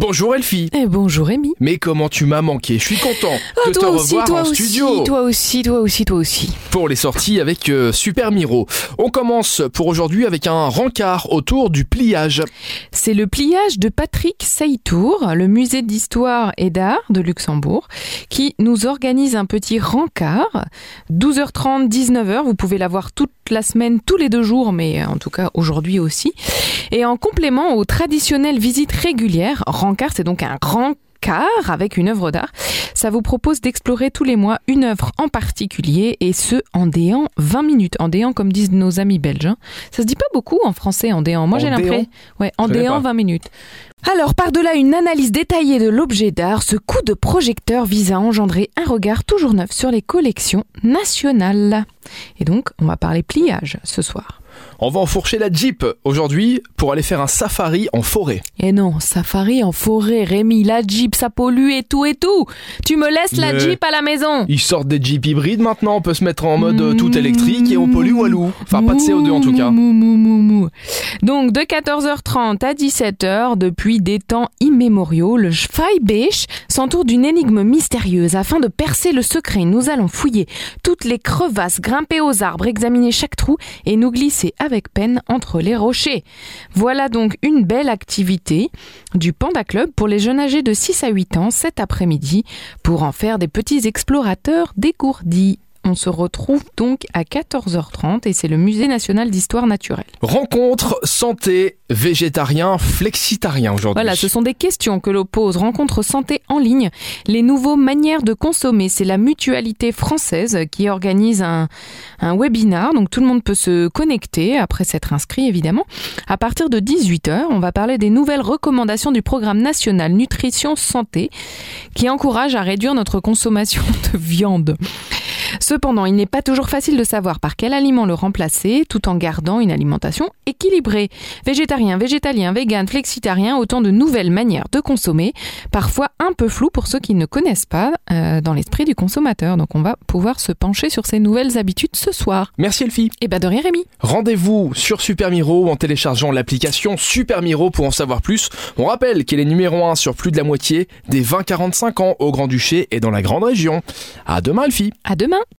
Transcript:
Bonjour Elfie. Et bonjour Rémi. Mais comment tu m'as manqué? Je suis content Ah, de te toi aussi, revoir toi en aussi, studio toi aussi, toi aussi, toi aussi. pour les sorties avec euh, Super Miro. On commence pour aujourd'hui avec un rencard autour du pliage. C'est le pliage de Patrick Saïtour, le musée d'histoire et d'art de Luxembourg, qui nous organise un petit rencard. 12h30, 19h, vous pouvez l'avoir toute la semaine, tous les deux jours, mais en tout cas aujourd'hui aussi. Et en complément aux traditionnelles visites régulières, rencard c'est donc un grand car avec une œuvre d'art. Ça vous propose d'explorer tous les mois une œuvre en particulier et ce en déant 20 minutes. En déant comme disent nos amis belges. hein. Ça se dit pas beaucoup en français en déant. Moi j'ai l'impression. Ouais, en déant pas. 20 minutes. Alors, par-delà une analyse détaillée de l'objet d'art, ce coup de projecteur vise à engendrer un regard toujours neuf sur les collections nationales. Et donc, on va parler pliage ce soir. On va enfourcher la Jeep aujourd'hui pour aller faire un safari en forêt. Et non, safari en forêt, Rémi, la Jeep, ça pollue et tout et tout. Tu me laisses la Mais- Jeep à la maison. Ils sortent des Jeep hybrides maintenant, on peut se mettre en mode euh, tout électrique et on pollue walou. Enfin pas de CO2 en tout cas. Mou, mou, mou, mou. Donc de 14h30 à 17h, depuis des temps immémoriaux, le Schweibech s'entoure d'une énigme mystérieuse. Afin de percer le secret, nous allons fouiller toutes les crevasses, grimper aux arbres, examiner chaque trou et nous glisser avec peine entre les rochers. Voilà donc une belle activité du Panda Club pour les jeunes âgés de 6 à 8 ans cet après-midi pour en faire des petits explorateurs dégourdis. On se retrouve donc à 14h30 et c'est le Musée national d'histoire naturelle. Rencontre santé végétarien flexitarien aujourd'hui. Voilà, ce sont des questions que l'on pose. Rencontre santé en ligne, les nouveaux manières de consommer. C'est la mutualité française qui organise un, un webinar. Donc tout le monde peut se connecter après s'être inscrit évidemment. À partir de 18h, on va parler des nouvelles recommandations du programme national nutrition santé qui encourage à réduire notre consommation de viande. Cependant, il n'est pas toujours facile de savoir par quel aliment le remplacer tout en gardant une alimentation équilibrée. Végétarien, végétalien, vegan, flexitarien, autant de nouvelles manières de consommer, parfois un peu floues pour ceux qui ne connaissent pas euh, dans l'esprit du consommateur. Donc on va pouvoir se pencher sur ces nouvelles habitudes ce soir. Merci Elfie. Et ben de rien Rémi. Rendez-vous sur Super Miro en téléchargeant l'application Super Miro pour en savoir plus. On rappelle qu'elle est numéro 1 sur plus de la moitié des 20-45 ans au Grand-Duché et dans la Grande Région. À demain Elfie. À demain